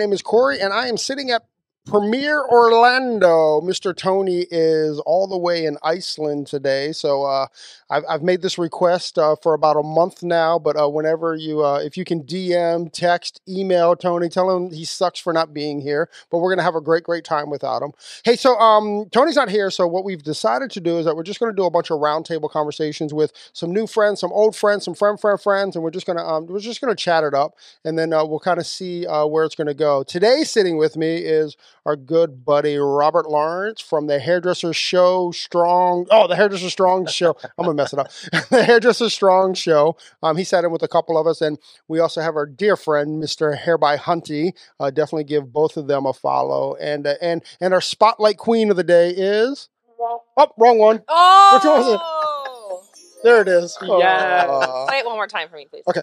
Name is Corey, and I am sitting at Premier Orlando. Mr. Tony is all the way in Iceland today, so uh, I've, I've made this request uh, for about a month now. But uh, whenever you, uh, if you can DM, text, email Tony, tell him he sucks for not being here. But we're gonna have a great, great time without him. Hey, so um, Tony's not here, so what we've decided to do is that we're just gonna do a bunch of roundtable conversations with some new friends, some old friends, some friend, friend, friends, and we're just gonna um, we're just gonna chat it up, and then uh, we'll kind of see uh, where it's gonna go. Today, sitting with me is our good buddy Robert Lawrence from the Hairdresser Show Strong. Oh, the Hairdresser Strong Show. I'm gonna mess it up. the Hairdresser Strong Show. Um, he sat in with a couple of us, and we also have our dear friend Mr. Hair by Hunty. Uh, definitely give both of them a follow. And uh, and and our spotlight queen of the day is. Oh, wrong one. Oh! Which one was it? There it is. Yeah. Aw. Play it one more time for me, please. Okay.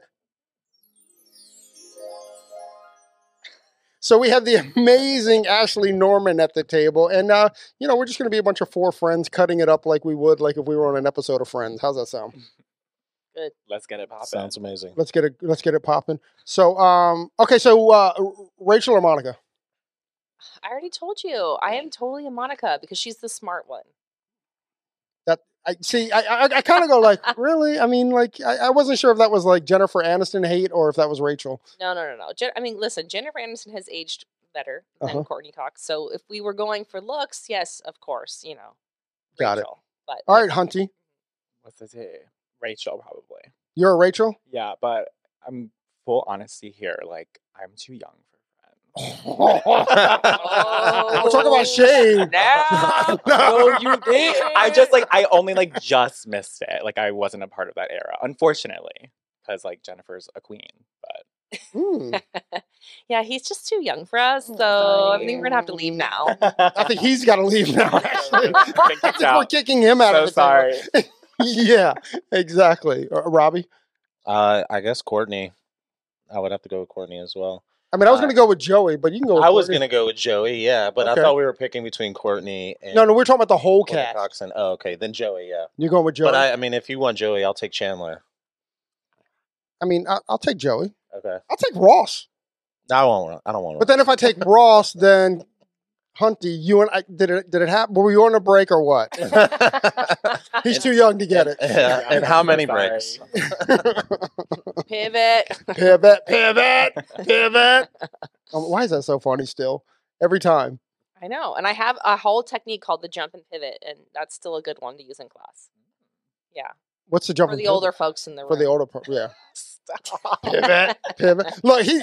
So we have the amazing Ashlee Norman at the table, and uh, you know we're just going to be a bunch of four friends cutting it up like we would like if we were on an episode of Friends. How's that sound? Good. Let's get it popping. Sounds amazing. Let's get it. Let's get it popping. So, um, okay. So, uh, Rachel or Monica? I already told you. I am totally a Monica because she's the smart one. That I see. I I, I kind of go like, really? I mean, like, I, I wasn't sure if that was like Jennifer Aniston hate or if that was Rachel. No, no, no, no. Jen- I mean, listen, Jennifer Aniston has aged better than Uh-huh. Courteney Cox. So if we were going for looks, yes, of course, you know. Got it. Rachel. But All right, Hunty, What's it? say? Rachel, probably. you're a Rachel. Yeah, but I'm full honesty here. Like, I'm too young for friends. Oh. We're talking about shade. No, no, you did. I just like I only like just missed it. Like I wasn't a part of that era, unfortunately, because like Jennifer's a queen. But Hmm. yeah, he's just too young for us. So I think we're gonna have to leave now. I think he's got to leave now. Actually, I think we're kicking him out so of the sorry. yeah, exactly. Uh, Robbie. Uh, I guess Courteney. I would have to go with Courteney as well. I mean, I was Uh, going to go with Joey, but you can go. With I was gonna go with Joey, yeah, but Okay. I thought we were picking between Courteney and No, no, we're talking about the whole Courtney cast. Cox and oh, okay, then Joey, yeah. You're going with Joey. But I, I mean, if you want Joey, I'll take Chandler. I mean, I, I'll take Joey. Okay, I'll take Ross. no, I won't. I don't want. But then if I take Ross, then Hunty, you and I did it. Did it happen? Were you on a break or what? He's too young to get it. Yeah, and how many Sorry. breaks? Pivot. pivot, pivot, pivot. Um, why is that so funny? Still, every time. I know. And I have a whole technique called the jump and pivot, and that's still a good one to use in class. Yeah. What's the jump For and the pivot? older folks in the room. For the older, pro- yeah. Stop. Pivot, pivot. Look, he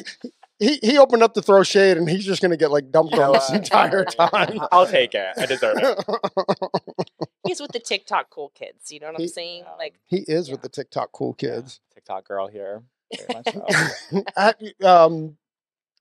he he opened up to throw shade, and he's just gonna get like dumped You on this entire time. I'll take it. I deserve it. He's with the TikTok cool kids. You know what He- I'm saying? Like, he is with the TikTok cool kids. TikTok girl here. Very much so. I- um,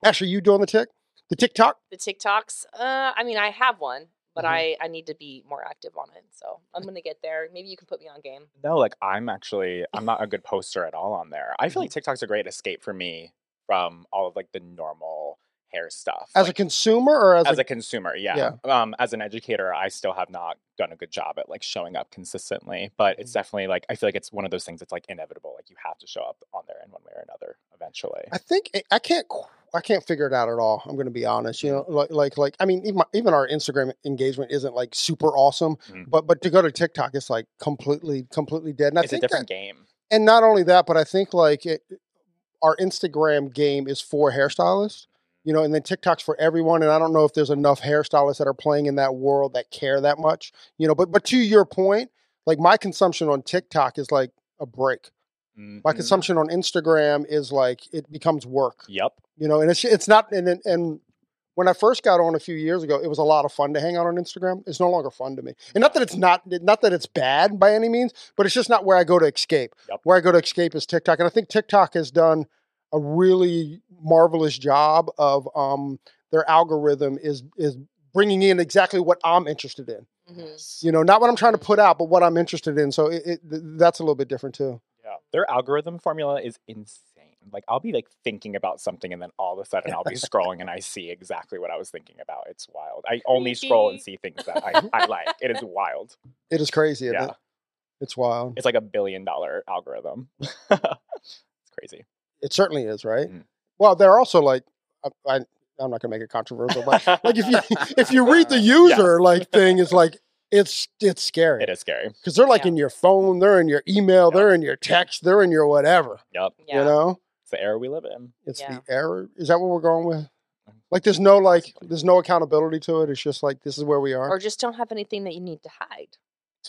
Ashlee, you doing the tick? The TikTok? the TikToks. Uh, I mean, I have one, but Mhm. I I need to be more active on it. So I'm gonna get there. Maybe you can put me on game. No, like I'm actually I'm not a good poster at all on there. I feel like TikTok's a great escape for me from all of like the normal hair stuff. As a consumer or as, as a, a consumer, yeah. Um, as an educator, I still have not done a good job at like showing up consistently. But it's Mm-hmm. definitely like I feel like it's one of those things that's like inevitable. Like you have to show up on there in one way or another eventually. I think I- I can't I can't figure it out at all. I'm going to be honest. You Mm-hmm. know, like like like I mean, even my, even our Instagram engagement isn't like super awesome, Mhm. but but to go to TikTok, it's like completely completely dead. And I it's a different that, game. and not only that, but I think like it, our Instagram game is for hairstylists. You know, and then TikTok's for everyone. And I don't know if there's enough hairstylists that are playing in that world that care that much. You know, but but to your point, like my consumption on TikTok is like a break. My Mhm. consumption on Instagram is like it becomes work. Yep. You know, and it's it's not and- and when I first got on a few years ago, it was a lot of fun to hang out on Instagram. It's no longer fun to me, and not that it's not not that it's bad by any means, but it's just not where I go to escape. Yep. Where I go to escape is TikTok, and I think TikTok has done a really marvelous job of um, their algorithm is is bringing in exactly what I'm interested in. Mhm. You know, not what I'm trying to put out, but what I'm interested in. So it, it, th- that's a little bit different too. Yeah. Their algorithm formula is insane. Like I'll be like thinking about something and then all of a sudden I'll be scrolling and I see exactly what I was thinking about. It's wild. I only scroll and see things that I, I like. It is wild. It is crazy. Yeah. it? It's wild. It's like a billion dollar algorithm. it's crazy. It certainly is, right? Mm. Well, they're also like, I, I, I'm not gonna make it controversial, but like if you if you read the user like thing, is like it's it's scary It is scary. because they're like Yeah. in your phone, they're in your email, Yeah. they're in your text, they're in your whatever. Yep. Yeah. You know, It's the era we live in. it's Yeah. the error. Is that what we're going with? Like, there's no like, there's no accountability to it. It's just like this is where we are. Or just don't have anything that you need to hide.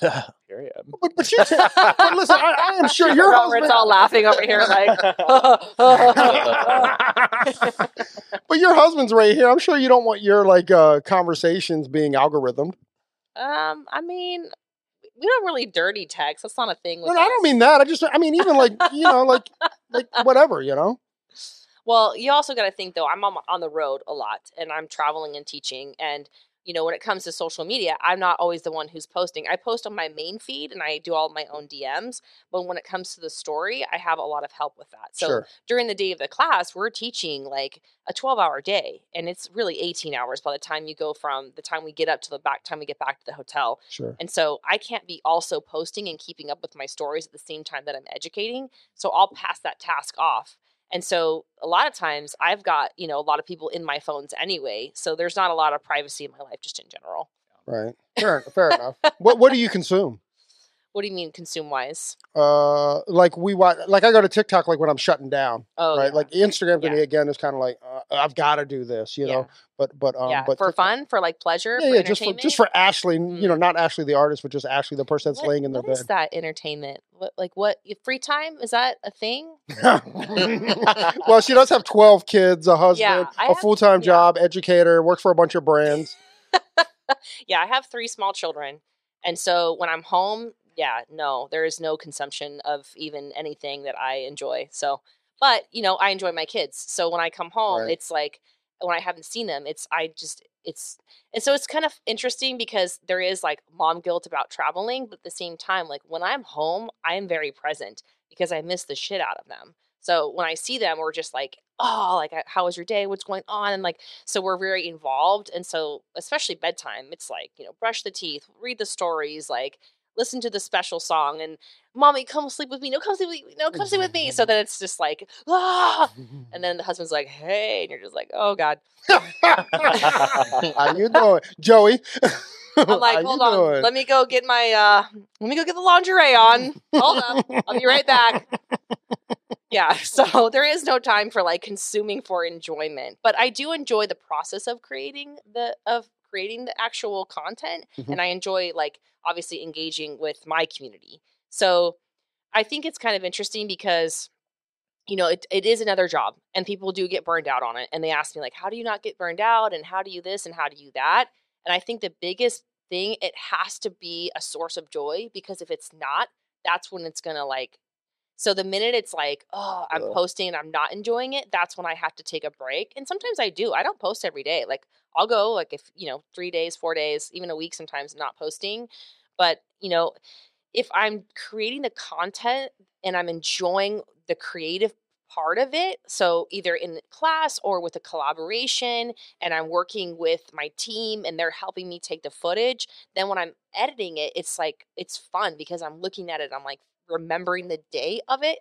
Period. But, but, you, but listen, I, I am sure your Robert's husband. all laughing over here, like. but your husband's right here. I'm sure you don't want your like uh, conversations being algorithmed. Um, I mean, we don't really dirty text. That's not a thing. With No, no, I don't mean that. I just, I mean, even like, you know, like, like whatever, you know. Well, you also got to think though. I'm on, on the road a lot, and I'm traveling and teaching. And you know, when it comes to social media, I'm not always the one who's posting. I post on my main feed, and I do all my own DMs. But when it comes to the story, I have a lot of help with that. So sure, during the day of the class, we're teaching like a 12 hour day, and it's really 18 hours by the time you go from the time we get up to the back time we get back to the hotel. sure. And so I can't be also posting and keeping up with my stories at the same time that I'm educating. So I'll pass that task off. And so a lot of times I've got, you know, a lot of people in my phones anyway. So there's not a lot of privacy in my life just in general. Right. Fair, fair enough. What What do you consume? What do you mean consume wise? Uh, like we watch, like I go to TikTok like when I'm shutting down, Oh, right? yeah. Like Instagram to Yeah. me again is kind of like uh, I've got to do this, you Yeah. know. But but um, yeah, but for TikTok- fun, for like pleasure, Yeah, for yeah, just for just for Ashlee, you Mm. know, not Ashlee the artist, but just Ashlee the person that's What- laying in their bed. what is that entertainment? What like what free time? Is that a thing? well, she does have twelve kids, a husband, a full time job, educator, works for a bunch of brands. yeah, I have three small children. And so when I'm home, yeah, no, there is no consumption of even anything that I enjoy. So, but, you know, I enjoy my kids. So when I come home, Right. it's like when I haven't seen them, it's, I just, it's, and so it's kind of interesting because there is like mom guilt about traveling, but at the same time, like when I'm home, I am very present because I miss the shit out of them. So when I see them, we're just like, oh, like, uh, how was your day? What's going on? And like, so we're very involved. And so, especially bedtime, it's like, you know, brush the teeth, read the stories, like, listen to the special song, and mommy, come sleep with me. No, come sleep with me. No, come sleep with me. So then it's just like, ah. And then the husband's like, hey. And you're just like, oh, God. How you doing, Joey? I'm like, hold on. Let me go get my, uh, let me go get the lingerie on. Hold up. I'll be right back. Yeah. So there is no time for like consuming for enjoyment, but I do enjoy the process of creating the, of creating the actual content. Mhm. And I enjoy like obviously engaging with my community. So I think it's kind of interesting because you know, it, it is another job and people do get burned out on it. And they ask me, like, how do you not get burned out? And how do you this and how do you that? And I think the biggest thing, it has to be a source of joy because if it's not, that's when it's going to like, so the minute it's like, oh, I'm Ugh. posting and I'm not enjoying it, that's when I have to take a break. And sometimes I do. I don't post every day. Like I'll go like if, you know, three days, four days, even a week sometimes not posting. But, you know, if I'm creating the content and I'm enjoying the creative part of it, so either in class or with a collaboration, and I'm working with my team and they're helping me take the footage, then when I'm editing it, it's like it's fun because I'm looking at it, I'm like remembering the day of it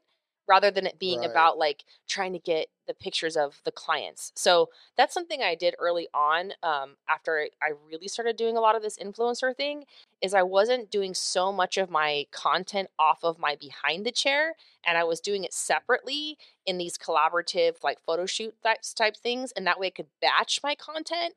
rather than it being Right. about like trying to get the pictures of the clients. So that's something I did early on um, after I really started doing a lot of this influencer thing is I wasn't doing so much of my content off of my behind the chair and I was doing it separately in these collaborative like photo shoot types type things and that way I could batch my content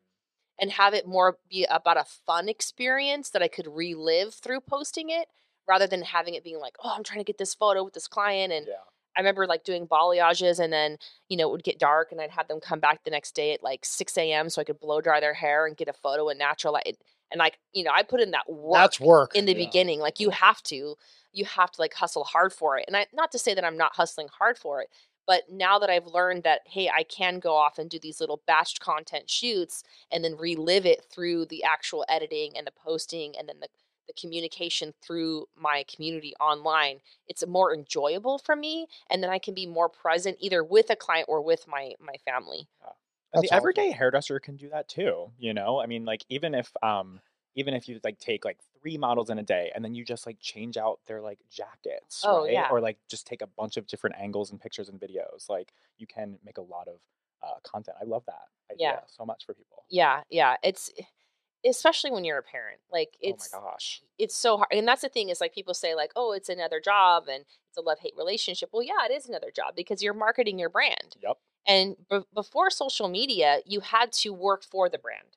and have it more be about a fun experience that I could relive through posting it rather than having it being like, oh, I'm trying to get this photo with this client and yeah. I remember like doing balayages and then, you know, it would get dark and I'd have them come back the next day at like 6 a.m. so I could blow dry their hair and get a photo in natural light. And like, you know, I put in that work That's work. in the Yeah. beginning. Like you have to, you have to like hustle hard for it. And I not to say that I'm not hustling hard for it, but now that I've learned that hey, I can go off and do these little batched content shoots and then relive it through the actual editing and the posting and then the the communication through my community online it's more enjoyable for me and then i can be more present either with a client or with my my family And That's the awesome. everyday hairdresser can do that too. You know, I mean, like even if um even if you like take like three models in a day and then you just like change out their like jackets, Oh, right? yeah. Or like just take a bunch of different angles and pictures and videos. Like you can make a lot of uh, content. I love that idea Yeah. so much for people. yeah yeah it's especially when you're a parent like it's oh my gosh. it's so hard and that's the thing is like people say like oh it's another job and it's a love hate relationship well yeah it is another job because you're marketing your brand Yep. and b- before social media you had to work for the brand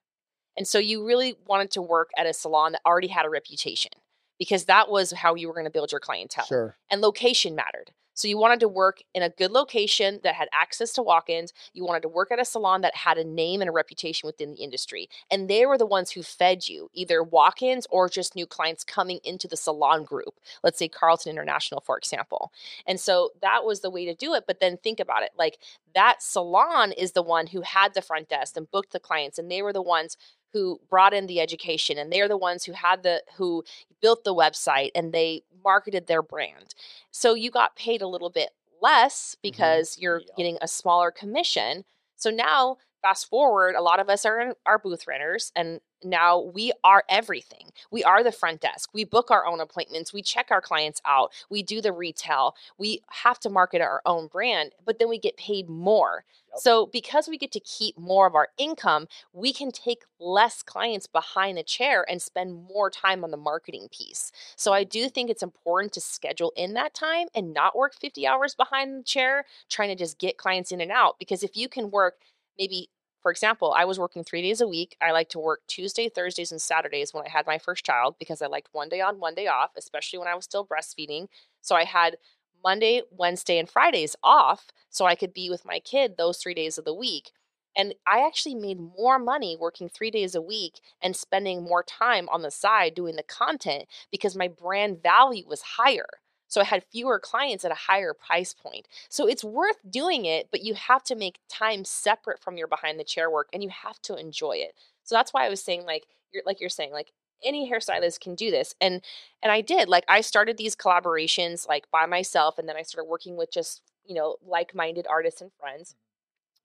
and so you really wanted to work at a salon that already had a reputation because that was how you were going to build your clientele Sure. and location mattered. So you wanted to work in a good location that had access to walk-ins. You wanted to work at a salon that had a name and a reputation within the industry. And they were the ones who fed you either walk-ins or just new clients coming into the salon group. Let's say Carlton International for example. And so that was the way to do it, but then think about it. Like that salon is the one who had the front desk and booked the clients and they were the ones who brought in the education and they're the ones who had the who built the website and they marketed their brand. So you got paid a little bit less mm-hmm. because you're Yep. getting a smaller commission. So now fast forward, a lot of us are in, are booth renters and now we are everything. We are the front desk. We book our own appointments. We check our clients out. We do the retail. We have to market our own brand, but then we get paid more. Yep. So because we get to keep more of our income, we can take less clients behind the chair and spend more time on the marketing piece. So I do think it's important to schedule in that time and not work 50 hours behind the chair trying to just get clients in and out because if you can work maybe for example, I was working 3 days a week. I like to work Tuesday, Thursdays and Saturdays when I had my first child because I liked one day on, one day off, especially when I was still breastfeeding. So I had Monday, Wednesday, and Fridays off so I could be with my kid those three days of the week. And I actually made more money working three days a week and spending more time on the side doing the content because my brand value was higher. So I had fewer clients at a higher price point. So it's worth doing it, but you have to make time separate from your behind the chair work and you have to enjoy it. So that's why I was saying like you're like you're saying like any hairstylist can do this and and I did like I started these collaborations like by myself and then I started working with just you know like-minded artists and friends.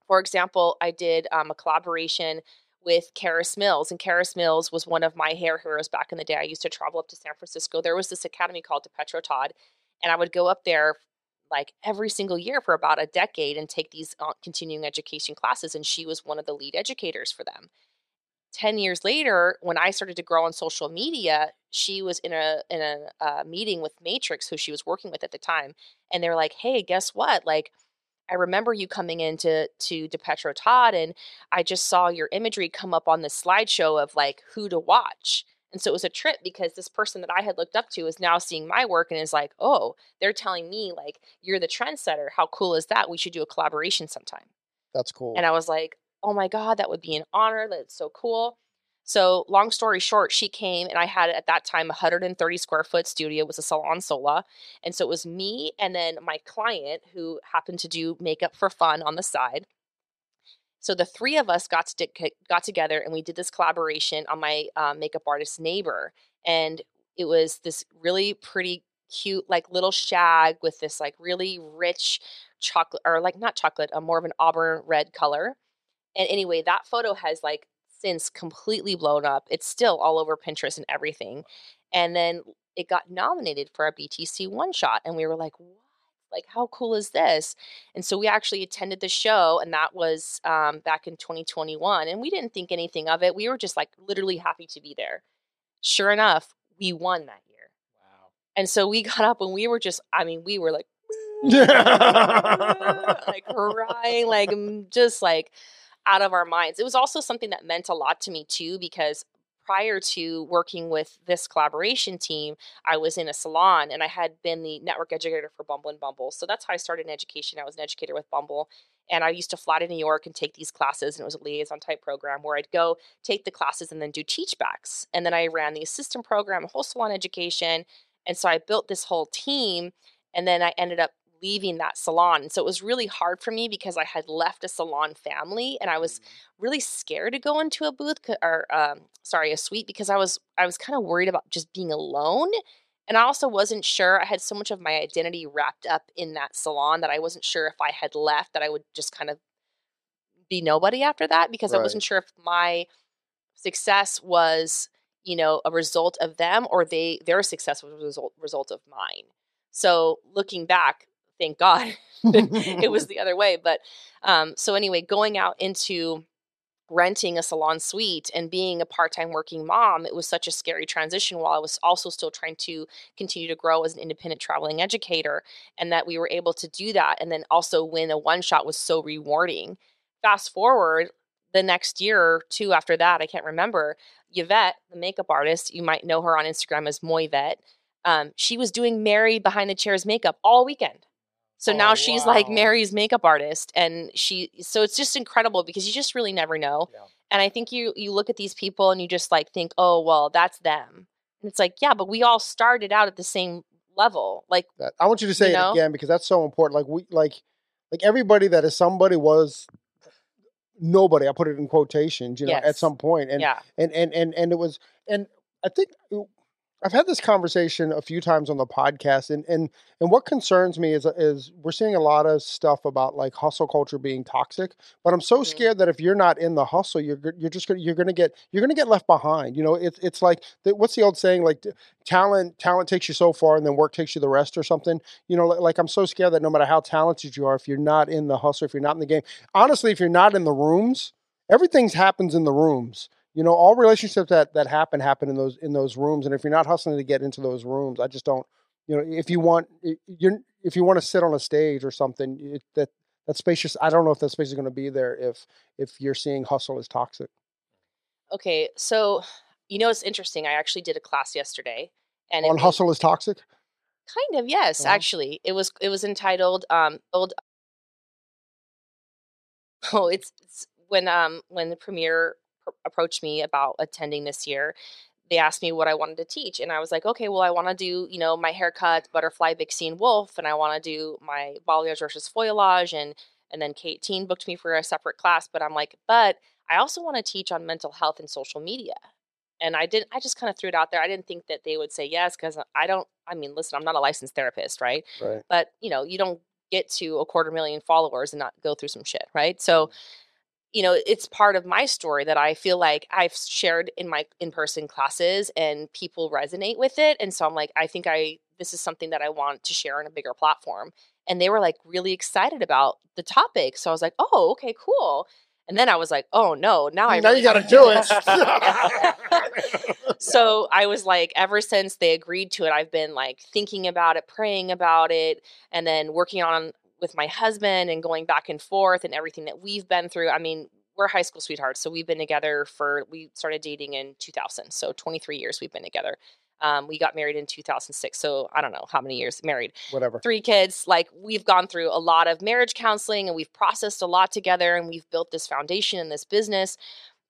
For example, I did um, a collaboration with Karis Mills, and Karis Mills was one of my hair heroes back in the day. I used to travel up to San Francisco. There was this academy called Di Pietro Todd, and I would go up there like every single year for about a decade and take these uh, continuing education classes. And she was one of the lead educators for them. 10 years later when i started to grow on social media she was in a in a uh, meeting with matrix who she was working with at the time and they were like hey guess what like i remember you coming into to Di Pietro Todd and i just saw your imagery come up on the slideshow of like who to watch and so it was a trip because this person that i had looked up to is now seeing my work and is like oh they're telling me like you're the trendsetter how cool is that we should do a collaboration sometime That's cool. and I was like, oh my God, that would be an honor. That's so cool. So, long story short, she came and I had at that time a 130 square foot studio. It was a salon sola. And so it was me and then my client who happened to do makeup for fun on the side. So the three of us got to got together and we did this collaboration on my uh, makeup artist neighbor, and it was this really pretty cute like little shag with this like really rich chocolate or like not chocolate, a more of an auburn red color. And anyway, that photo has like since completely blown up. It's still all over Pinterest and everything. And then it got nominated for a BTC one shot, and we were like, what? Like, how cool is this? And so we actually attended the show, and that was um, back in 2021. And we didn't think anything of it. We were just like literally happy to be there. Sure enough, we won that year. Wow. And so we got up and we were just, I mean, we were like, like crying, like just like out of our minds. It was also something that meant a lot to me too, because prior to working with this collaboration team, I was in a salon and I had been the network educator for Bumble and Bumble. So that's how I started in education. I was an educator with Bumble. And I used to fly to New York and take these classes, and it was a liaison type program where I'd go take the classes and then do teach backs. And then I ran the assistant program, a whole salon education. And so I built this whole team. And then I ended up leaving that salon. And so it was really hard for me because I had left a salon family and I was Mm-hmm. really scared to go into a booth or um, sorry, a suite because I was I was kind of worried about just being alone. And I also wasn't sure. I had so much of my identity wrapped up in that salon that I wasn't sure if I had left that I would just kind of be nobody after that because I wasn't sure if my success was, you know, a result of them or they their success was a result result of mine. So looking back, thank God it was the other way. But um, so anyway, going out into renting a salon suite and being a part-time working mom it was such a scary transition while i was also still trying to continue to grow as an independent traveling educator and that we were able to do that and then also win a one shot was so rewarding fast forward the next year or two after that i can't remember yvette the makeup artist you might know her on instagram as moyvette um, she was doing mary behind the chairs makeup all weekend so Oh, now she's like. Mary's makeup artist and she so it's just incredible because you just really never know. Yeah. And I think you you look at these people and you just like think, "Oh, well, that's them." And it's like, "Yeah, but we all started out at the same level." Like. I want you to say You know? it again because that's so important. Like we like like everybody that is somebody was nobody. I put it in quotations, you know, at some point. And yeah. and and and and it was and I think uh, I've had this conversation a few times on the podcast, and and and what concerns me is is we're seeing a lot of stuff about like hustle culture being toxic. But I'm so Mhm. scared that if you're not in the hustle, you're you're just gonna you're gonna get you're gonna get left behind. You know, it's it's like the, what's the old saying like talent talent takes you so far, and then work takes you the rest, or something. You know, like I'm so scared that no matter how talented you are, if you're not in the hustle, if you're not in the game, honestly, if you're not in the rooms, everything's happens in the rooms you know all relationships that that happen happen in those in those rooms and if you're not hustling to get into those rooms i just don't you know if you want you're if you want to sit on a stage or something it, that that space just i don't know if that space is going to be there if if you're seeing hustle as toxic Okay, so you know it's interesting. I actually did a class yesterday and on was- hustle is toxic kind of yes, Uh-huh. actually. It was it was entitled um old Oh, it's, it's when um when the premier pr- approached me about attending this year, they asked me what I wanted to teach, and I was like, okay, well, I want to do you know my haircut, butterfly, Bixie, and wolf, and I want to do my balayage versus foliage, and and then Kate Teen booked me for a separate class, but I'm like, but I also want to teach on mental health and social media. And I didn't. I just kind of threw it out there. I didn't think that they would say yes because I don't. I mean, listen, I'm not a licensed therapist, right? right but you know you don't get to a quarter million followers and not go through some shit right so mm-hmm. You know it's part of my story that i feel like i've shared in my in-person classes and people resonate with it and so i'm like i think i this is something that i want to share on a bigger platform. And they were like really excited about the topic so i was like oh okay cool. And then i was like oh no now i now really you gotta do it. it so I was like, ever since they agreed to it, I've been like thinking about it, praying about it, and then working on with my husband and going back and forth and everything that we've been through. I mean, we're high school sweethearts, so we've been together for we started dating in 2000, so 23 years we've been together. Um, we got married in 2006, so I don't know how many years married whatever three kids like we've gone through a lot of marriage counseling and we've processed a lot together and we've built this foundation in this business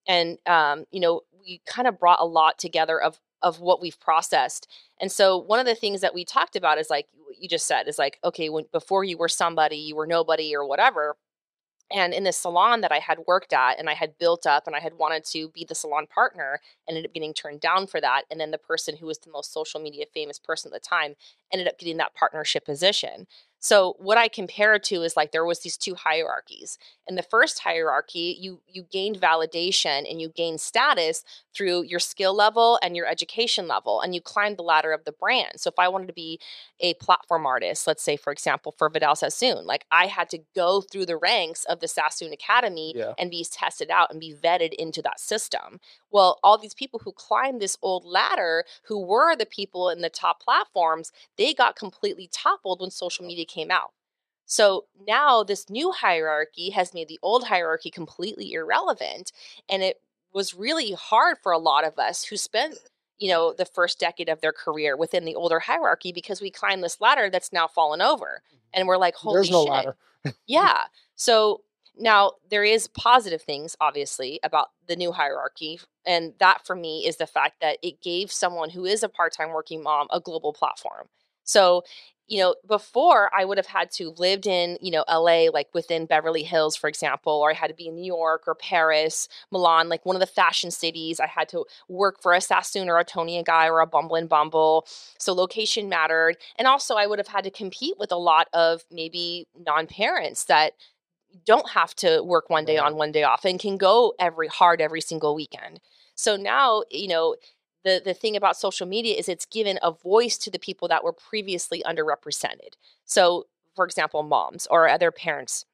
and um, you know we kind of brought a lot together of of what we've processed and so one of the things that we talked about is like you just said is like okay when before you were somebody you were nobody or whatever and in this salon that I had worked at and I had built up and I had wanted to be the salon partner ended up getting turned down for that. And then the person who was the most social media famous person at the time ended up getting that partnership position. So what I compare it to is like there was these two hierarchies. In the first hierarchy, you you gained validation and you gained status through your skill level and your education level and you climbed the ladder of the brand. So if I wanted to be a platform artist, let's say for example for Vidal Sassoon, like I had to go through the ranks of the Sassoon Academy Yeah. and be tested out and be vetted into that system. Well, all these people who climbed this old ladder, who were the people in the top platforms, they got completely toppled when social media came out. So now this new hierarchy has made the old hierarchy completely irrelevant and it was really hard for a lot of us who spent you know the first decade of their career within the older hierarchy because we climbed this ladder that's now fallen over mm-hmm. and we're like holy There's no shit ladder. yeah so now there is positive things obviously about the new hierarchy and that for me is the fact that it gave someone who is a part-time working mom a global platform. So you know before i would have had to lived in you know la like within beverly hills for example or i had to be in new york or paris milan like one of the fashion cities. I had to work for a sassoon or a Toni and Guy or a bumble and bumble. So location mattered and also i would have had to compete with a lot of maybe non-parents that don't have to work one day on one day off and can go every hard every single weekend. So now you know the the thing about social media is it's given a voice to the people that were previously underrepresented. So for example moms or other parents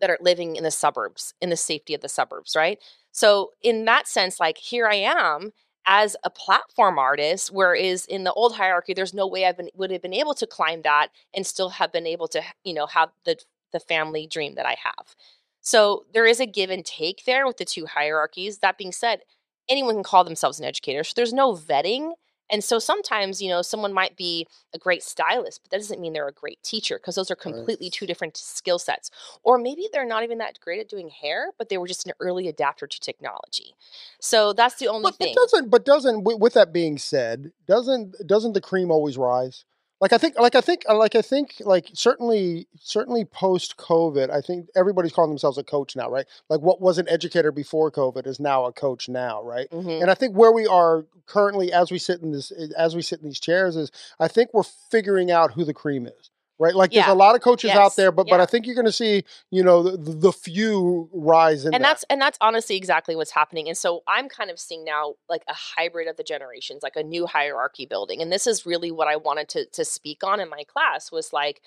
that are living in the suburbs in the safety of the suburbs right? So in that sense like here i am as a platform artist whereas in the old hierarchy there's no way i been, would have been able to climb that and still have been able to you know have the the family dream that i have. So there is a give and take there with the two hierarchies. That being said anyone can call themselves an educator so there's no vetting and so sometimes you know someone might be a great stylist but that doesn't mean they're a great teacher because those are completely two different skill sets or maybe they're not even that great at doing hair but they were just an early adapter to technology. So that's the only But, but doesn't but doesn't with, with that being said, doesn't doesn't the cream always rise? Like I think like I think like I think like certainly certainly post COVID, I think everybody's calling themselves a coach now, right? Like what was an educator before COVID is now a coach now, right? Mhm. And I think where we are currently as we sit in this as we sit in these chairs is I think we're figuring out who the cream is. Right? Like there's a lot of coaches out there, but but I think you're gonna see, you know, the, the few rise in and that. that's and that's honestly exactly what's happening and so i'm kind of seeing now like a hybrid of the generations like a new hierarchy building and this is really what i wanted to to speak on in my class was like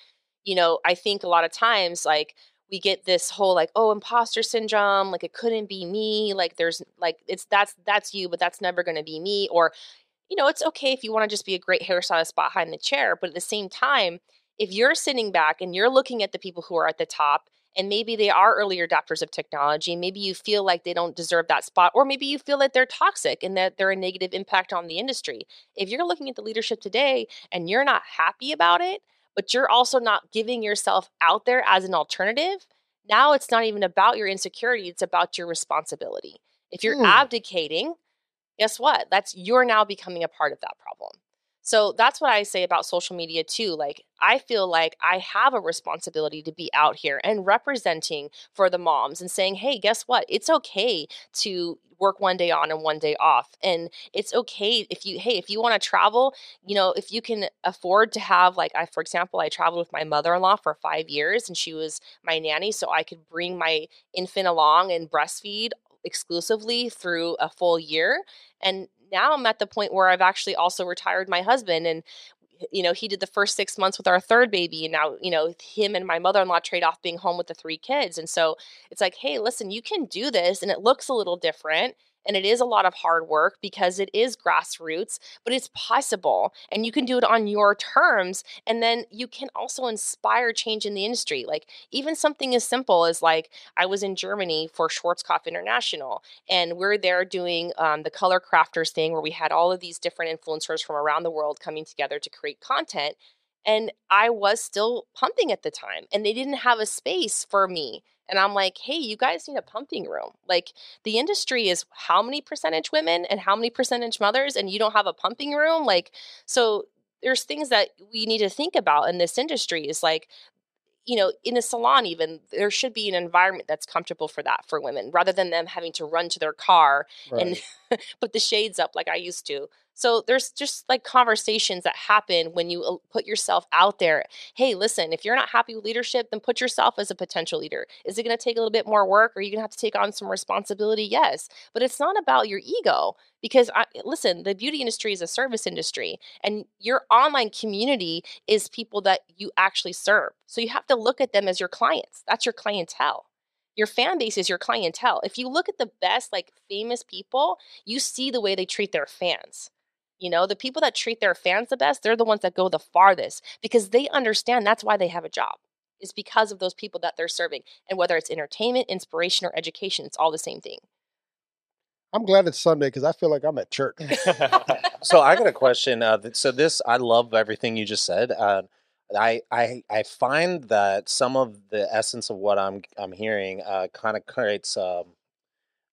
you know i think a lot of times like we get this whole like oh imposter syndrome like it couldn't be me like there's like it's that's that's you but that's never going to be me or you know it's okay if you want to just be a great hairstylist behind the chair but at the same time if you're sitting back and you're looking at the people who are at the top and maybe they are early adopters of technology maybe you feel like they don't deserve that spot or maybe you feel that they're toxic and that they're a negative impact on the industry. If you're looking at the leadership today and you're not happy about it but you're also not giving yourself out there as an alternative now it's not even about your insecurity it's about your responsibility. If you're Hmm. abdicating guess what? That's you're now becoming a part of that problem so that's what I say about social media too. Like, I feel like I have a responsibility to be out here and representing for the moms and saying, hey, guess what? It's okay to work one day on and one day off. And it's okay if you, hey, if you want to travel, you know, if you can afford to have, like, I, for example, I traveled with my mother in law for five years and she was my nanny. So I could bring my infant along and breastfeed exclusively through a full year. And now I'm at the point where I've actually also retired my husband and you know, he did the first six months with our third baby, and now, you know, him and my mother in law trade off being home with the three kids. And so it's like, hey, listen, you can do this, and it looks a little different. And it is a lot of hard work because it is grassroots, but it's possible. And you can do it on your terms. And then you can also inspire change in the industry. Like, even something as simple as like, I was in Germany for Schwarzkopf International, and we're there doing um, the color crafters thing where we had all of these different influencers from around the world coming together to create content and i was still pumping at the time and they didn't have a space for me and i'm like hey you guys need a pumping room. Like the industry is how many percentage women and how many percentage mothers and you don't have a pumping room? Like so there's things that we need to think about in this industry is like you know, in a salon, even there should be an environment that's comfortable for that for women rather than them having to run to their car and put the shades up like I used to. So there's just like conversations that happen when you uh, put yourself out there. Hey, listen, if you're not happy with leadership, then put yourself as a potential leader. Is it going to take a little bit more work? Are you going to have to take on some responsibility? Yes. But it's not about your ego because I, listen, the beauty industry is a service industry and your online community is people that you actually serve. So you have to look at them as your clients. That's your clientele your fan base is your clientele. If you look at the best, like famous people, you see the way they treat their fans. You know, the people that treat their fans the best, they're the ones that go the farthest because they understand that's why they have a job. Is because of those people that they're serving. And whether it's entertainment, inspiration, or education, it's all the same thing. I'm glad it's Sunday because I feel like I'm at church. so I got a question. Uh, so this, I love everything you just said. Uh, I, I I find that some of the essence of what I'm I'm hearing uh, kind of creates um,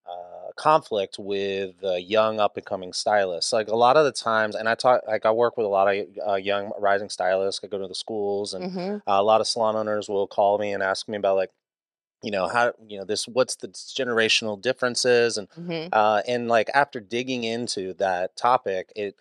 uh, conflict with uh, young up and coming stylists. Like a lot of the times, and I talk like I work with a lot of uh, young rising stylists. I go to the schools, and hmm uh, a lot of salon owners will call me and ask me about like you know how you know this what's the generational differences and hmm uh, and like after digging into that topic, it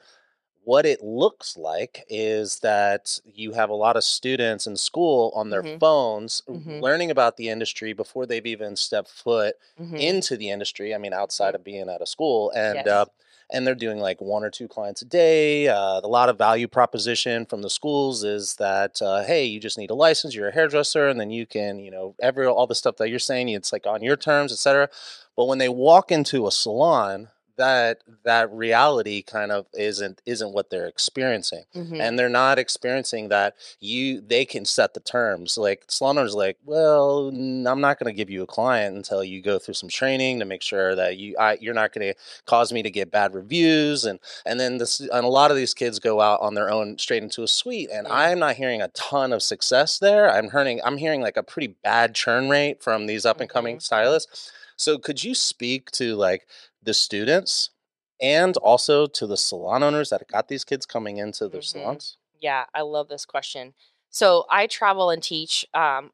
what it looks like is that you have a lot of students in school on their Mhm. phones Mhm. learning about the industry before they've even stepped foot hmm into the industry. I mean, outside of being at a school, and Yes. uh, and they're doing like one or two clients a day. Uh, a lot of value proposition from the schools is that uh, hey, you just need a license, you're a hairdresser, and then you can you know every all the stuff that you're saying, it's like on your terms, etc. But when they walk into a salon, that that reality kind of isn't isn't what they're experiencing hmm and they're not experiencing that you they can set the terms like salon owners like well i'm not going to give you a client until you go through some training to make sure that you I, you're not going to cause me to get bad reviews and and then this and a lot of these kids go out on their own straight into a suite and Yeah. i'm not hearing a ton of success there i'm hearing i'm hearing like a pretty bad churn rate from these up and coming Mhm. stylists so could you speak to like the students and also to the salon owners that got these kids coming into their Mhm. salons Yeah, I love this question. So I travel and teach um,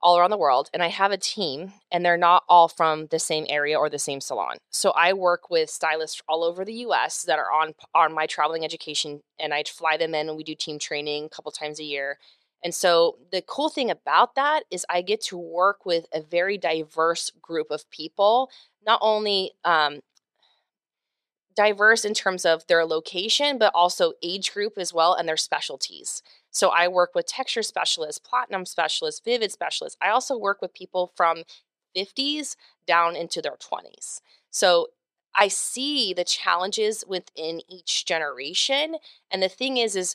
all around the world, and I have a team, and they're not all from the same area or the same salon. So I work with stylists all over the U.S. that are on on my traveling education, and I fly them in, and we do team training a couple times a year. And so the cool thing about that is I get to work with a very diverse group of people, not only um, diverse in terms of their location, but also age group as well and their specialties. So I work with texture specialists, platinum specialists, vivid specialists. I also work with people from 50s down into their 20s. So I see the challenges within each generation. And the thing is, is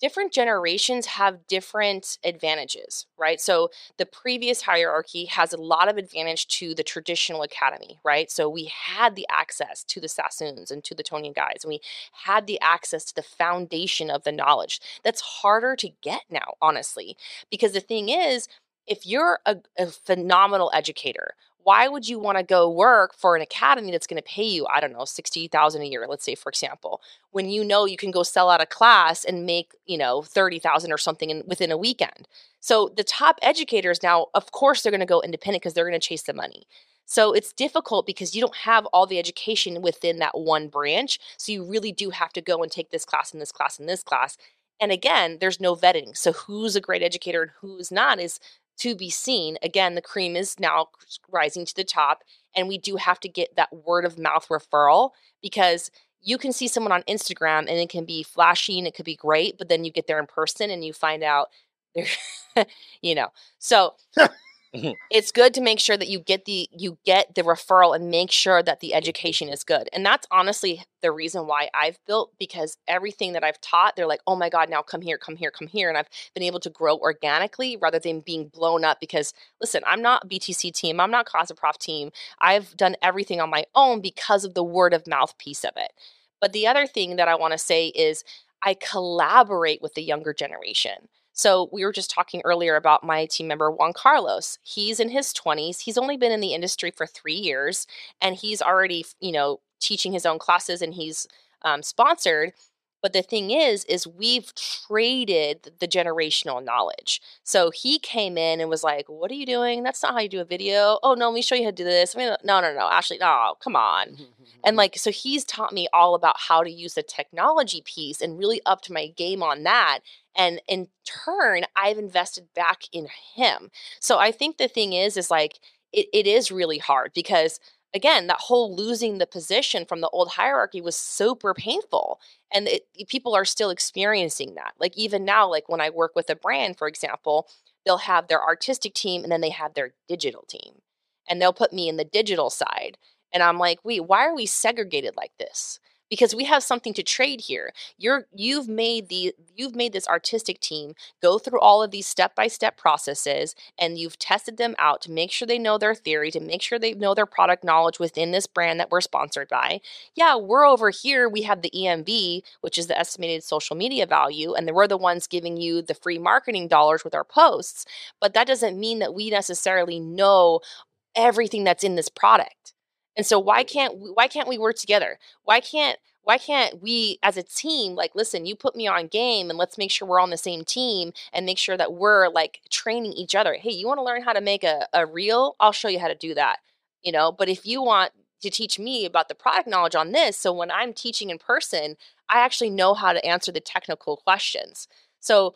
different generations have different advantages, right? So the previous hierarchy has a lot of advantage to the traditional academy, right? So we had the access to the Sassoons and to the Toni and Guys, and we had the access to the foundation of the knowledge. That's harder to get now, honestly, because the thing is, if you're a, a phenomenal educator, why would you want to go work for an academy that's going to pay you, I don't know, 60,000 a year, let's say, for example, when you know you can go sell out a class and make, you know, 30,000 or something in, within a weekend. So the top educators now, of course, they're going to go independent because they're going to chase the money. So it's difficult because you don't have all the education within that one branch. So you really do have to go and take this class and this class and this class. And again, there's no vetting. So who's a great educator and who's not is to be seen. Again, the cream is now rising to the top, and we do have to get that word of mouth referral because you can see someone on Instagram and it can be flashy and it could be great, but then you get there in person and you find out they're, you know. So Mm-hmm. it's good to make sure that you get the you get the referral and make sure that the education is good. And that's honestly the reason why I've built because everything that I've taught, they're like, "Oh my god, now come here, come here, come here." And I've been able to grow organically rather than being blown up because listen, I'm not BTC team, I'm not Prof team. I've done everything on my own because of the word of mouth piece of it. But the other thing that I want to say is I collaborate with the younger generation. So we were just talking earlier about my team member Juan Carlos. He's in his 20s. He's only been in the industry for 3 years and he's already, you know, teaching his own classes and he's um, sponsored. But the thing is, is we've traded the generational knowledge. So he came in and was like, "What are you doing? That's not how you do a video. Oh no, let me show you how to do this. I mean, no, no, no, Ashlee, no, come on." And like, so he's taught me all about how to use the technology piece and really upped my game on that. And in turn, I've invested back in him. So I think the thing is, is like, it, it is really hard because again, that whole losing the position from the old hierarchy was super painful. And it, people are still experiencing that. Like, even now, like when I work with a brand, for example, they'll have their artistic team and then they have their digital team. And they'll put me in the digital side. And I'm like, wait, why are we segregated like this? Because we have something to trade here. You're you've made the you've made this artistic team go through all of these step-by-step processes and you've tested them out to make sure they know their theory, to make sure they know their product knowledge within this brand that we're sponsored by. Yeah, we're over here, we have the EMV, which is the estimated social media value, and we're the ones giving you the free marketing dollars with our posts, but that doesn't mean that we necessarily know everything that's in this product. And so why can't we, why can't we work together? Why can't why can't we as a team like listen you put me on game and let's make sure we're on the same team and make sure that we're like training each other. Hey you want to learn how to make a, a reel? I'll show you how to do that you know? But if you want to teach me about the product knowledge on this so when i'm teaching in person i actually know how to answer the technical questions. So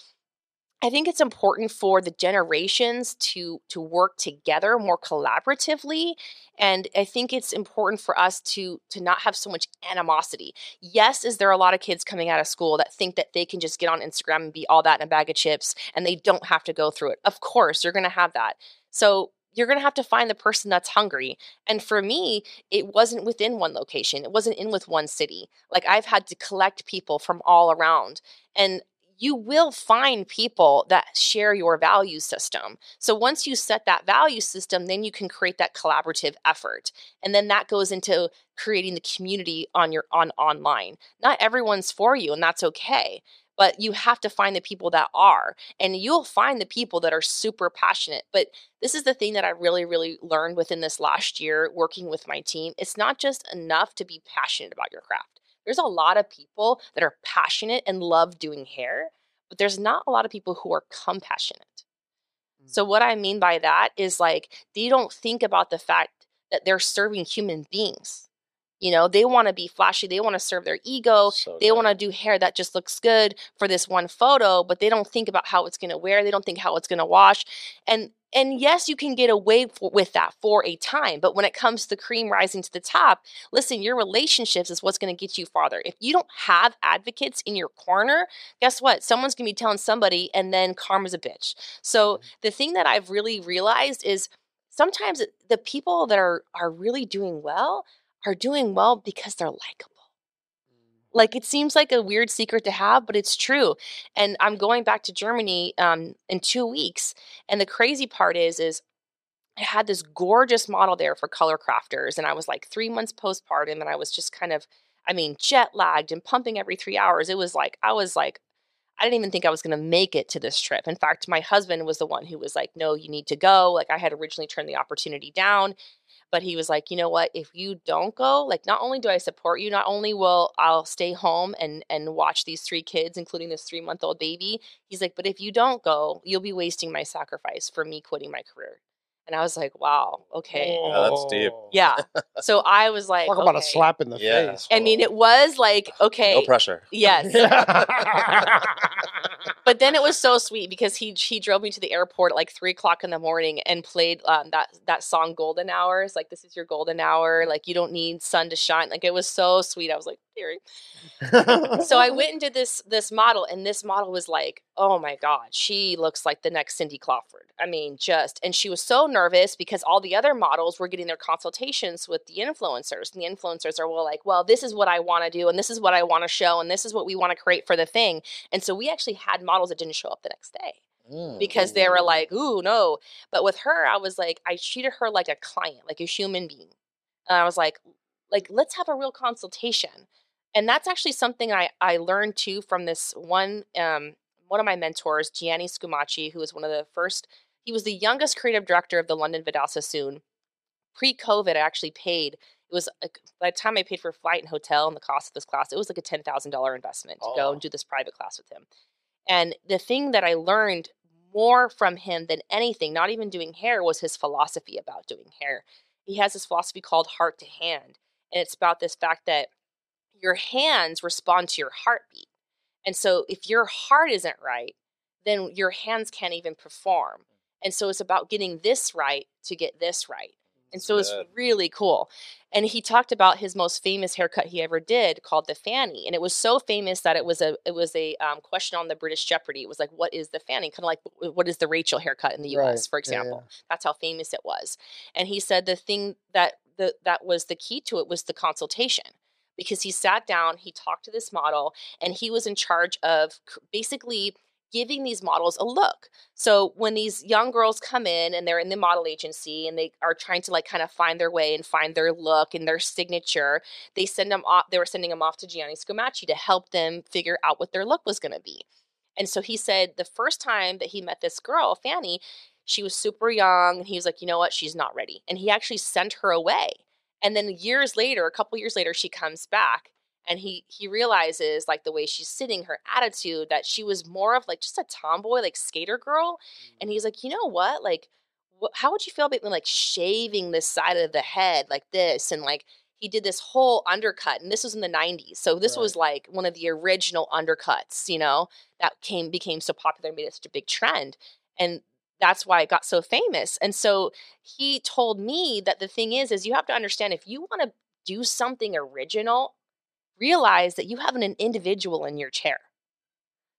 I think it's important for the generations to to work together more collaboratively and I think it's important for us to to not have so much animosity. Yes, is there a lot of kids coming out of school that think that they can just get on Instagram and be all that in a bag of chips and they don't have to go through it. Of course, you're going to have that. So you're going to have to find the person that's hungry. And for me, it wasn't within one location. It wasn't in with one city. Like I've had to collect people from all around. And you will find people that share your value system. So once you set that value system, then you can create that collaborative effort. And then that goes into creating the community on your on online. Not everyone's for you and that's okay. But you have to find the people that are, and you'll find the people that are super passionate. But this is the thing that I really, really learned within this last year working with my team. It's not just enough to be passionate about your craft there's a lot of people that are passionate and love doing hair, but there's not a lot of people who are compassionate. So, mm. what I mean by that is like they don't think about the fact that they're serving human beings. You know, they want to be flashy, they want to serve their ego, so they want to do hair that just looks good for this one photo, but they don't think about how it's going to wear, they don't think how it's going to wash. And and yes, you can get away for, with that for a time, but when it comes to the cream rising to the top, listen, your relationships is what's going to get you farther. If you don't have advocates in your corner, guess what? Someone's going to be telling somebody, and then karma's a bitch. So mm-hmm. the thing that I've really realized is sometimes the people that are are really doing well are doing well because they're likable. Like it seems like a weird secret to have, but it's true. And I'm going back to Germany um, in two weeks. And the crazy part is, is I had this gorgeous model there for color crafters, and I was like three months postpartum, and I was just kind of, I mean, jet lagged and pumping every three hours. It was like I was like, I didn't even think I was going to make it to this trip. In fact, my husband was the one who was like, "No, you need to go." Like I had originally turned the opportunity down, but he was like, you know what? If you don't go, like, not only do I support you, not only will I'll stay home and and watch these three kids, including this three month old baby. He's like, but if you don't go, you'll be wasting my sacrifice for me quitting my career. And I was like, wow, okay. Oh, that's deep. Yeah. So I was like, talk okay. about a slap in the Yeah. face. I mean, it was like, okay. No pressure. Yes. but then it was so sweet because he he drove me to the airport at like three o'clock in the morning and played um, that that song "Golden Hours." Like this is your golden hour. Like you don't need sun to shine. Like it was so sweet. I was like, Theory. so I went and did this this model, and this model was like, oh my god, she looks like the next Cindy Crawford. I mean, just and she was so nervous because all the other models were getting their consultations with the influencers, and the influencers are well like, well, this is what I want to do, and this is what I want to show, and this is what we want to create for the thing. And so we actually had models that didn't show up the next day. Mm. Because they were like, ooh, no. But with her, I was like, I treated her like a client, like a human being. And I was like, like, let's have a real consultation and that's actually something I, I learned too from this one um, one of my mentors, Gianni Scumaci, who was one of the first. He was the youngest creative director of the London Vidal Sassoon. Pre-COVID, I actually paid. It was a, by the time I paid for flight and hotel and the cost of this class, it was like a ten thousand dollar investment to oh. go and oh. do this private class with him. And the thing that I learned more from him than anything, not even doing hair, was his philosophy about doing hair. He has this philosophy called heart to hand, and it's about this fact that your hands respond to your heartbeat. And so if your heart isn't right, then your hands can't even perform. And so it's about getting this right to get this right. And so it's really cool. And he talked about his most famous haircut he ever did called the fanny. And it was so famous that it was a it was a um, question on the British Jeopardy. It was like, what is the fanny? Kind of like what is the Rachel haircut in the US, right. for example. Yeah, yeah. That's how famous it was. And he said the thing that the that was the key to it was the consultation because he sat down, he talked to this model, and he was in charge of basically giving these models a look. So when these young girls come in and they're in the model agency and they are trying to like kind of find their way and find their look and their signature, they send them off. They were sending them off to Gianni Scumaci to help them figure out what their look was going to be. And so he said the first time that he met this girl, Fanny, she was super young, and he was like, you know what, she's not ready, and he actually sent her away. And then years later, a couple years later, she comes back and he he realizes like the way she's sitting her attitude that she was more of like just a tomboy like skater girl and he's mm. like you know what? Like wh- how would you feel about like shaving this side of the head like this? And like he did this whole undercut and this was in the 90s so this Right. was like one of the original undercuts you know that came became so popular and made it such a big trend and that's why it got so famous and so he told me that the thing is is you have to understand if you want to do something original realize that you have an individual in your chair.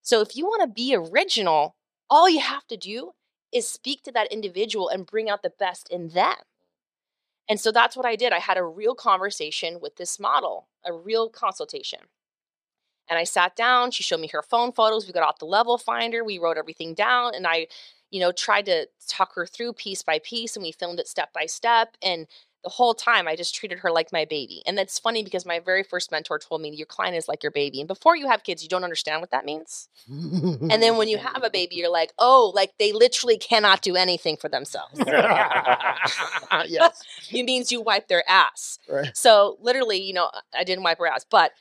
So if you want to be original, all you have to do is speak to that individual and bring out the best in them. And so that's what I did. I had a real conversation with this model, a real consultation. And I sat down, she showed me her phone photos, we got out the level finder, we wrote everything down and I, you know, tried to talk her through piece by piece and we filmed it step by step and the whole time I just treated her like my baby. And that's funny because my very first mentor told me your client is like your baby. And before you have kids, you don't understand what that means. And then when you have a baby, you're like, oh, like they literally cannot do anything for themselves. yes, it means you wipe their ass. right. So literally, you know, I didn't wipe her ass, but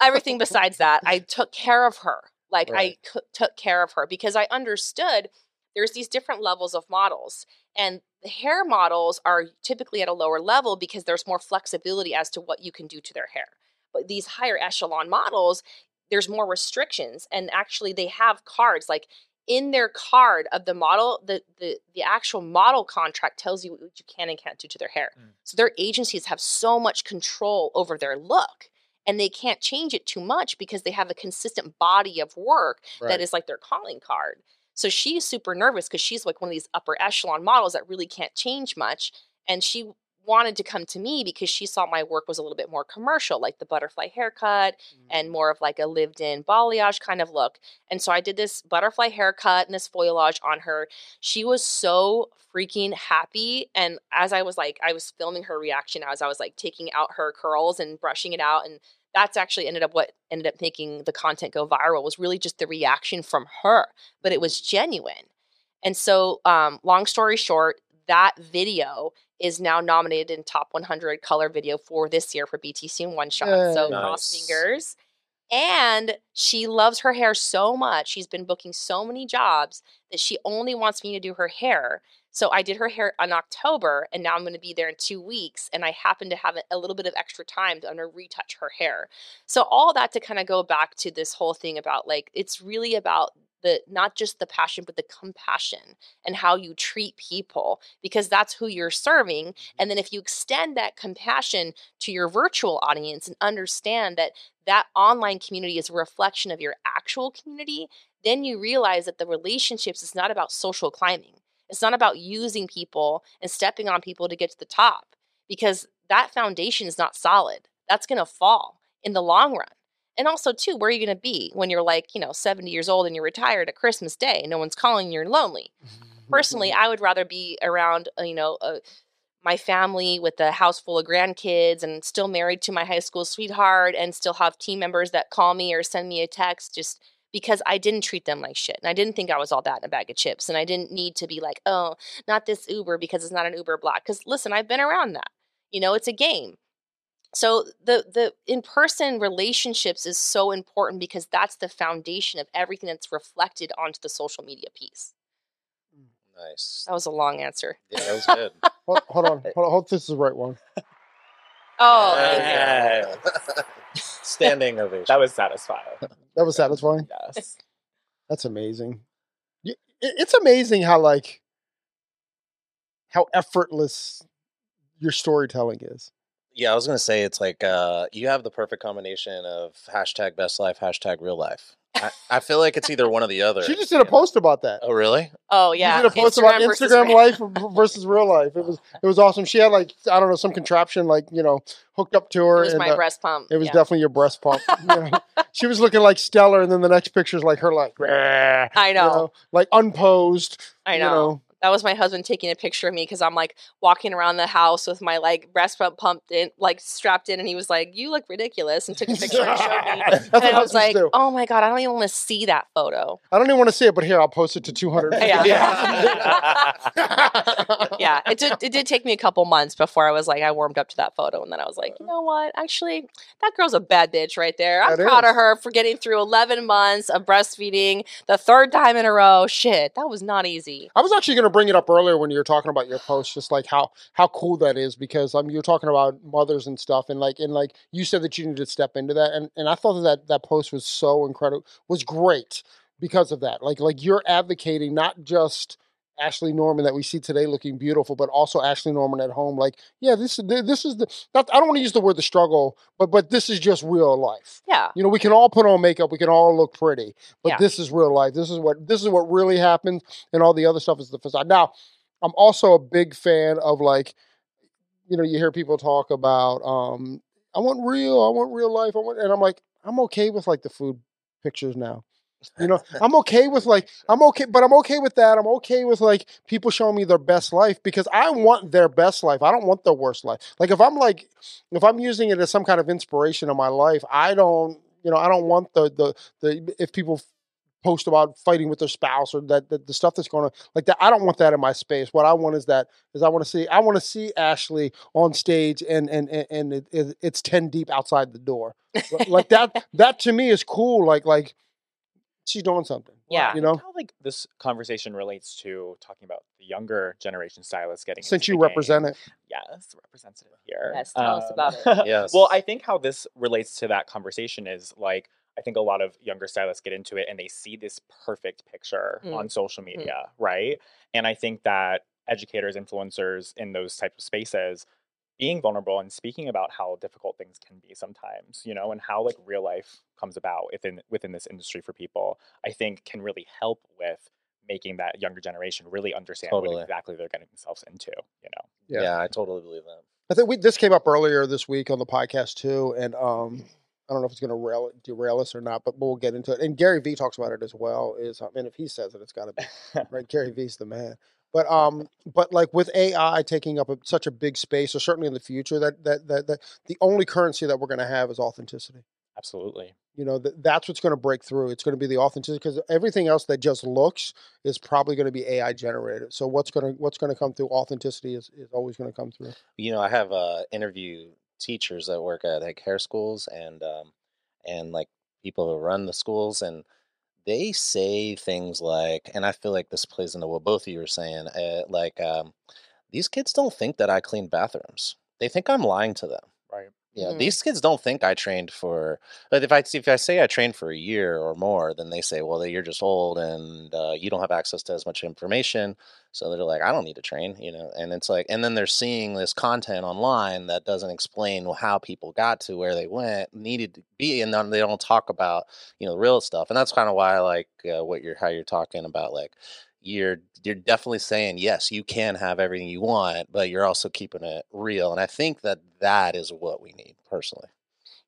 everything besides that, I took care of her. Like Right. I c- took care of her because I understood there's these different levels of models, and the hair models are typically at a lower level because there's more flexibility as to what you can do to their hair. But these higher echelon models, there's more restrictions, and actually they have cards like in their card of the model the the the actual model contract tells you what you can and can't do to their hair Mm. so their agencies have so much control over their look and they can't change it too much because they have a consistent body of work Right. that is like their calling card so she's super nervous because she's like one of these upper echelon models that really can't change much and she wanted to come to me because she saw my work was a little bit more commercial like the butterfly haircut and mm. more of like a lived in balayage kind of look. And so I did this butterfly haircut and this balayage on her. She was so freaking happy. And as I was like, I was filming her reaction as I was like taking out her curls and brushing it out. And that's actually ended up what ended up making the content go viral was really just the reaction from her, but it was genuine. And so, um, long story short, that video is now nominated in top 100 color video for this year for BTC in one shot. So Yay. cross fingers. And she loves her hair so much. She's been booking so many jobs that she only wants me to do her hair. So I did her hair in October, and now I'm going to be there in two weeks. And I happen to have a, little bit of extra time to retouch her hair. So all that to kind of go back to this whole thing about like it's really about the not just the passion but the compassion and how you treat people because that's who you're serving. Mm-hmm. And then if you extend that compassion to your virtual audience and understand that that online community is a reflection of your actual community, then you realize that the relationships is not about social climbing. It's not about using people and stepping on people to get to the top because that foundation is not solid. That's going to fall in the long run. And also, too, where are you going to be when you're like, you know, 70 years old and you're retired at Christmas Day? No one's calling you, you're lonely. Personally, I would rather be around, uh, you know, uh, my family with a house full of grandkids and still married to my high school sweetheart and still have team members that call me or send me a text just because I didn't treat them like shit. And I didn't think I was all that in a bag of chips. And I didn't need to be like, oh, not this Uber because it's not an Uber block. Because listen, I've been around that. You know, it's a game. So the the in-person relationships is so important because that's the foundation of everything that's reflected onto the social media piece. Mm. Nice. That was a long answer. Yeah, that was good. hold, hold on, hold on. Hope this is the right one. Oh, thank you. Yeah. Standing ovation. That was satisfying. That was satisfying. Yes. That's amazing. It's amazing how like how effortless your storytelling is. Yeah, I was gonna say it's like uh, you have the perfect combination of hashtag best life, hashtag real life. I, I feel like it's either one or the other. She just did a post about that. Oh, really? Oh yeah. She did a post about versus Instagram real. life versus real life. It was it was awesome. She had like I don't know some contraption like you know hooked up to It her. was and, my uh, breast pump. It was yeah. definitely your breast pump. you know. She was looking like stellar, and then the next picture is like her like "Rah," I you know. like unposed. I you know. That was my husband taking a picture of me because I'm like walking around the house with my like breast pump pumped in, like strapped in, and he was like, "You look ridiculous," and took a picture and showed me. That's and I was like, do. "Oh my god, I don't even want to see that photo." I don't even want to see it, but here I'll post it to 200. Yeah. yeah, it did. It did take me a couple months before I was like, I warmed up to that photo, and then I was like, you know what? Actually, that girl's a bad bitch right there. I'm That proud is. of her for getting through 11 months of breastfeeding, the third time in a row. Shit, that was not easy. I was actually to bring it up earlier when you were talking about your post, just like how how cool that is because um you're talking about mothers and stuff, and like and like you said that you needed to step into that, and and I thought that that, that post was so incredible, was great because of that. Like like you're advocating not just Ashlee Norman that we see today looking beautiful, but also Ashlee Norman at home. Like yeah, this is this is the not, I don't want to use the word the struggle, but but this is just real life. Yeah, You know, we can all put on makeup, we can all look pretty, but Yeah. this is real life. This is what this is what really happens, and all the other stuff is the facade. Now, I'm also a big fan of like, you know, you hear people talk about, um, I want real, I want real life, I want, and I'm like, I'm okay with like the food pictures now. You know, I'm okay with like, I'm okay, but I'm okay with that. I'm okay with like people showing me their best life because I want their best life. I don't want their worst life. Like if I'm like, if I'm using it as some kind of inspiration in my life, I don't, you know, I don't want the the the if people post about fighting with their spouse or that, that the stuff that's going on like that. I don't want that in my space. What I want is that is I want to see I want to see Ashlee on stage and and and, and it, it, it's ten deep outside the door. like that that to me is cool. Like like she's doing something. Yeah. you know. how like this conversation relates to talking about the younger generation stylists getting Since into you the game. represent it, yes representative here Yes, tell us Um, about it. Yes. well i think how this relates to that conversation is like i think a lot of younger stylists get into it and they see this perfect picture Mm. on social media right and i think that educators influencers in those types of spaces being vulnerable and speaking about how difficult things can be sometimes you know and how like real life comes about within within this industry for people i think can really help with making that younger generation really understand Totally. what exactly they're getting themselves into you know Yeah. yeah. I totally believe that. I think we this came up earlier this week on the podcast too, and um, I don't know if it's going to rail, derail us or not, but we'll get into it. And Gary Vee talks about it as well. Is I mean, if he says it, it's got to be right. Gary Vee's the man. But um, but like with AI taking up a, such a big space, or certainly in the future, that that that, that the only currency that we're going to have is authenticity. absolutely You know, that that's what's going to break through. It's going to be the authenticity because everything else that just looks is probably going to be AI generated. So what's going to what's going to come through authenticity is, is always going to come through. you know, I have uh, interview teachers that work at like hair schools and um, and like people who run the schools, and they say things like, and I feel like this plays into what both of you are saying, uh, like um, these kids don't think that I clean bathrooms. They think I'm lying to them. right Yeah, Mhm. these kids don't think I trained for. But if I if I say I trained for a year or more, then they say, "Well, you're just old and uh, you don't have access to as much information." So they're like, "I don't need to train," you know. And it's like, and then they're seeing this content online that doesn't explain how people got to where they went, needed to be, and then they don't talk about you know the real stuff. And that's kind of why I like uh, what you're how you're talking about, like you're you're definitely saying yes you can have everything you want but you're also keeping it real and i think that that is what we need personally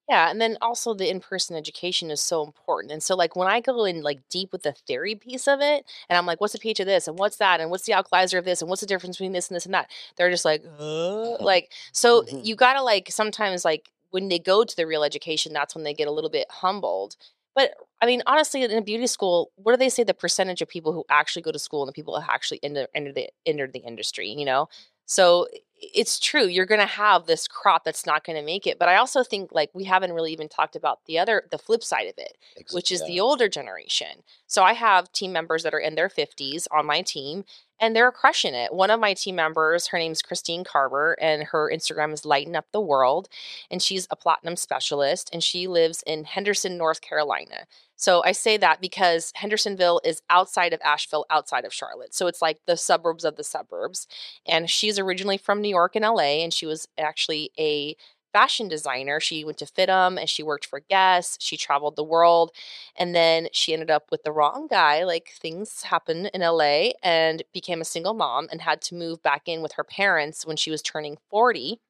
Yeah, and then also the in-person education is so important. And so like when I go in like deep with the theory piece of it, and I'm like, what's the pH of this, and what's that, and what's the alkalizer of this, and what's the difference between this and this and that, they're just like, uh, like so Mhm. you gotta like sometimes like when they go to the real education, that's when they get a little bit humbled. But I mean, honestly, in a beauty school, what do they say the percentage of people who actually go to school and the people who actually enter, enter the enter the industry? You know, so it's true. You're going to have this crop that's not going to make it. But I also think like we haven't really even talked about the other, the flip side of it, which is the older generation. So I have team members that are in their 50s on my team and they're crushing it. One of my team members, her name's Christine Carver, and her Instagram is Lighten Up the World. And she's a platinum specialist and she lives in Henderson, North Carolina. So I say that because Hendersonville is outside of Asheville, outside of Charlotte. So it's like the suburbs of the suburbs. And she's originally from New York and LA, and she was actually a fashion designer. She went to FIDM and she worked for Guess. She traveled the world. And then she ended up with the wrong guy. Like things happen in LA and became a single mom and had to move back in with her parents when she was turning 40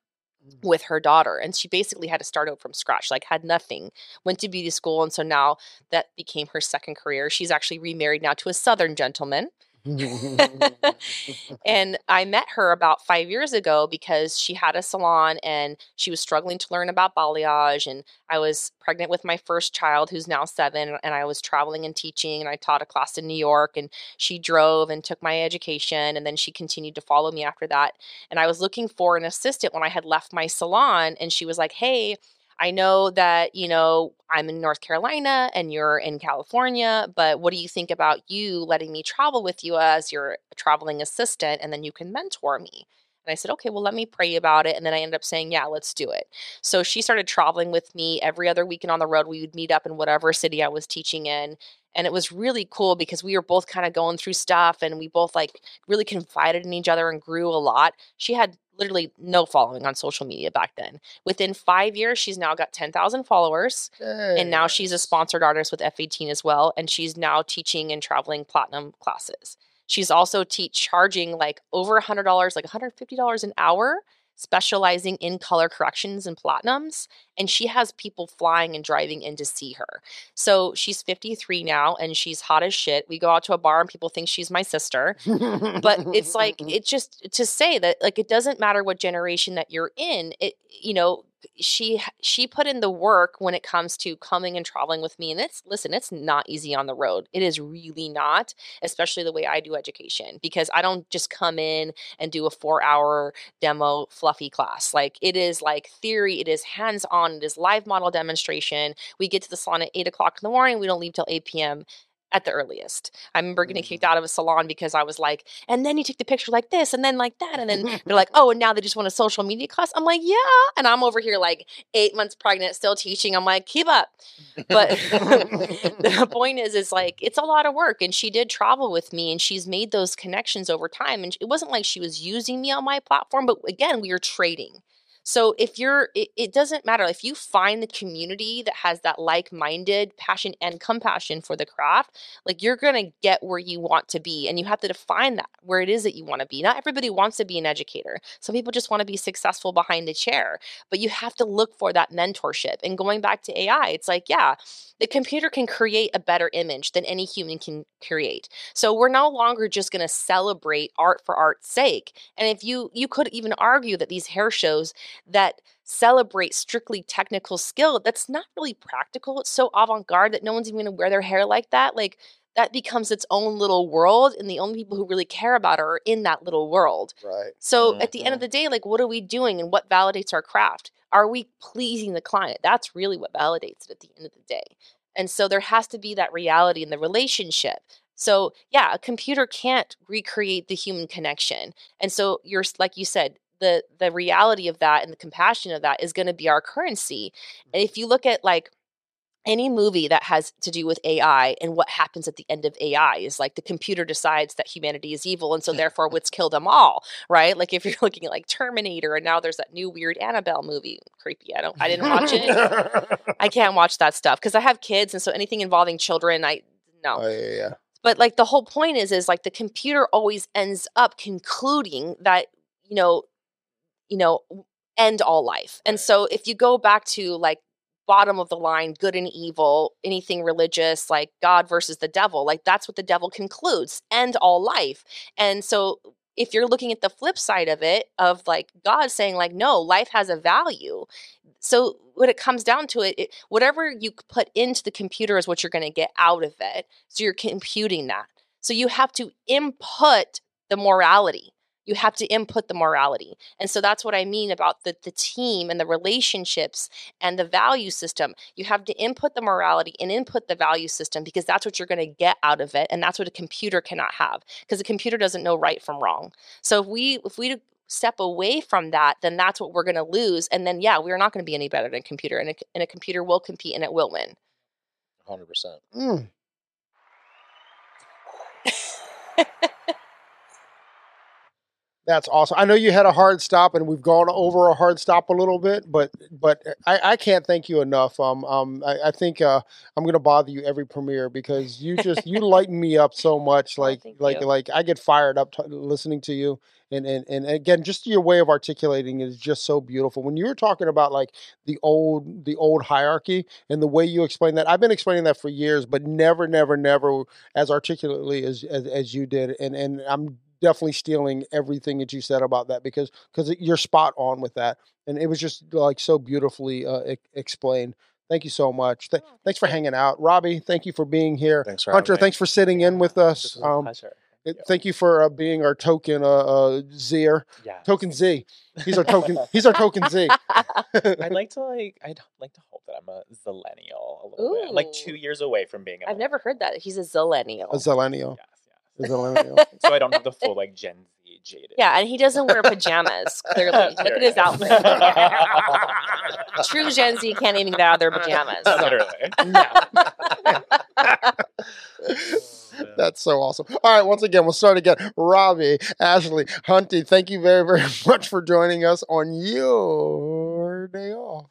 mm. with her daughter and she basically had to start out from scratch like had nothing went to beauty school and so now that became her second career she's actually remarried now to a southern gentleman and I met her about five years ago because she had a salon and she was struggling to learn about balayage. And I was pregnant with my first child, who's now seven, and I was traveling and teaching. And I taught a class in New York, and she drove and took my education. And then she continued to follow me after that. And I was looking for an assistant when I had left my salon, and she was like, Hey, I know that, you know, I'm in North Carolina and you're in California, but what do you think about you letting me travel with you as your traveling assistant and then you can mentor me? And I said, okay, well, let me pray about it. And then I ended up saying, yeah, let's do it. So she started traveling with me every other weekend on the road. We would meet up in whatever city I was teaching in. And it was really cool because we were both kind of going through stuff and we both like really confided in each other and grew a lot. She had literally no following on social media back then. Within five years, she's now got 10,000 followers. And now she's a sponsored artist with F18 as well. And she's now teaching and traveling platinum classes. She's also teach charging like over $100, like $150 an hour specializing in color corrections and platinums and she has people flying and driving in to see her. So she's 53 now and she's hot as shit. We go out to a bar and people think she's my sister but it's like it just to say that like it doesn't matter what generation that you're in it you know she she put in the work when it comes to coming and traveling with me and it's listen it's not easy on the road. It is really not especially the way i do education because i don't just come in and do a four hour demo fluffy class. Like it is like theory it is hands on it is live model demonstration. We get to the salon at 8 o'clock in the morning we don't leave till 8 p.m at the earliest. I remember getting kicked Mm. out of a salon because I was like, and then you take the picture like this, and then like that, and then they're like, oh, and now they just want a social media class. I'm like, yeah, and I'm over here like eight months pregnant, still teaching. I'm like, keep up. But the point is, is like it's a lot of work, and she did travel with me, and she's made those connections over time. And it wasn't like she was using me on my platform, but again, we were trading. So if you're, it, it doesn't matter if you find the community that has that like-minded passion and compassion for the craft, like you're gonna get where you want to be, and you have to define that where it is that you want to be. Not everybody wants to be an educator. Some people just want to be successful behind the chair, but you have to look for that mentorship. And going back to AI, it's like, yeah, the computer can create a better image than any human can create. So we're no longer just going to celebrate art for art's sake. And if you you could even argue that these hair shows that celebrate strictly technical skill, that's not really practical. It's so avant-garde that no one's even going to wear their hair like that. Like that becomes its own little world and the only people who really care about it are in that little world. right. So at the end of Mhm. the day, like what are we doing and what validates our craft? Are we pleasing the client? That's really what validates it at the end of the day. And so there has to be that reality in the relationship. So yeah, a computer can't recreate the human connection. And so you're like you said, the the reality of that and the compassion of that is going to be our currency. And if mm-hmm. you look at like any movie that has to do with AI and what happens at the end of AI is like the computer decides that humanity is evil and so therefore let's kill them all, right? Like if you're looking at like Terminator and now there's that new weird Annabelle movie, creepy. I don't I didn't watch it. I can't watch that stuff because I have kids and so anything involving children I no. Oh yeah, yeah. But like the whole point is is like the computer always ends up concluding that you know you know end all life. And so if you go back to like bottom of the line good and evil, anything religious like God versus the devil, like that's what the devil concludes, end all life. And so uh, if you're looking at the flip side of it of like God saying like no, life has a value. So when it comes down to it, it whatever you put into the computer is what you're going to get out of it. So you're computing that. So you have to input the morality. You have to input the morality. And so that's what I mean about the, the team and the relationships and the value system. You have to input the morality and input the value system because that's what you're going to get out of it. And that's what a computer cannot have because a computer doesn't know right from wrong. So if we, if we step away from that, then that's what we're going to lose. And then, yeah, we're not going to be any better than a computer. And a, and a computer will compete and it will win. Hundred percent. Mm. That's awesome. I know you had a hard stop, and we've gone over a hard stop a little bit, but but I, I can't thank you enough. Um, um, I, I think uh, I'm gonna bother you every premiere because you just you lighten me up so much. Oh, Like thank like you. like I get fired up t- listening to you, and, and and again, just your way of articulating is just so beautiful. When you were talking about like the old the old hierarchy and the way you explain that, I've been explaining that for years, but never never never as articulately as as, as you did, and and I'm definitely stealing everything that you said about that because because you're spot on with that and it was just like so beautifully uh, e- explained thank you so much Th- Oh, thanks for hanging out robbie thank you for being here Thanks for hunter having me. thanks for sitting in with us um, it- Thank you. thank you for uh, being our token uh, uh zier Yes. token z he's our token he's our token z I'd like to like I'd like to hope that I'm a zillennial a little bit. I'm like two years away from being a I've never heard that. He's a zillennial. a zillennial Yes, a yes. so I don't have the full like Gen Z jaded. yeah, and he doesn't wear pajamas. Clearly, look at his outfit. True Gen Z can't even get out of their pajamas. Literally. No. That's so awesome. All right, once again, we'll start again. Robbie, Ashlee, Hunty, thank you very, very much for joining us on your day off.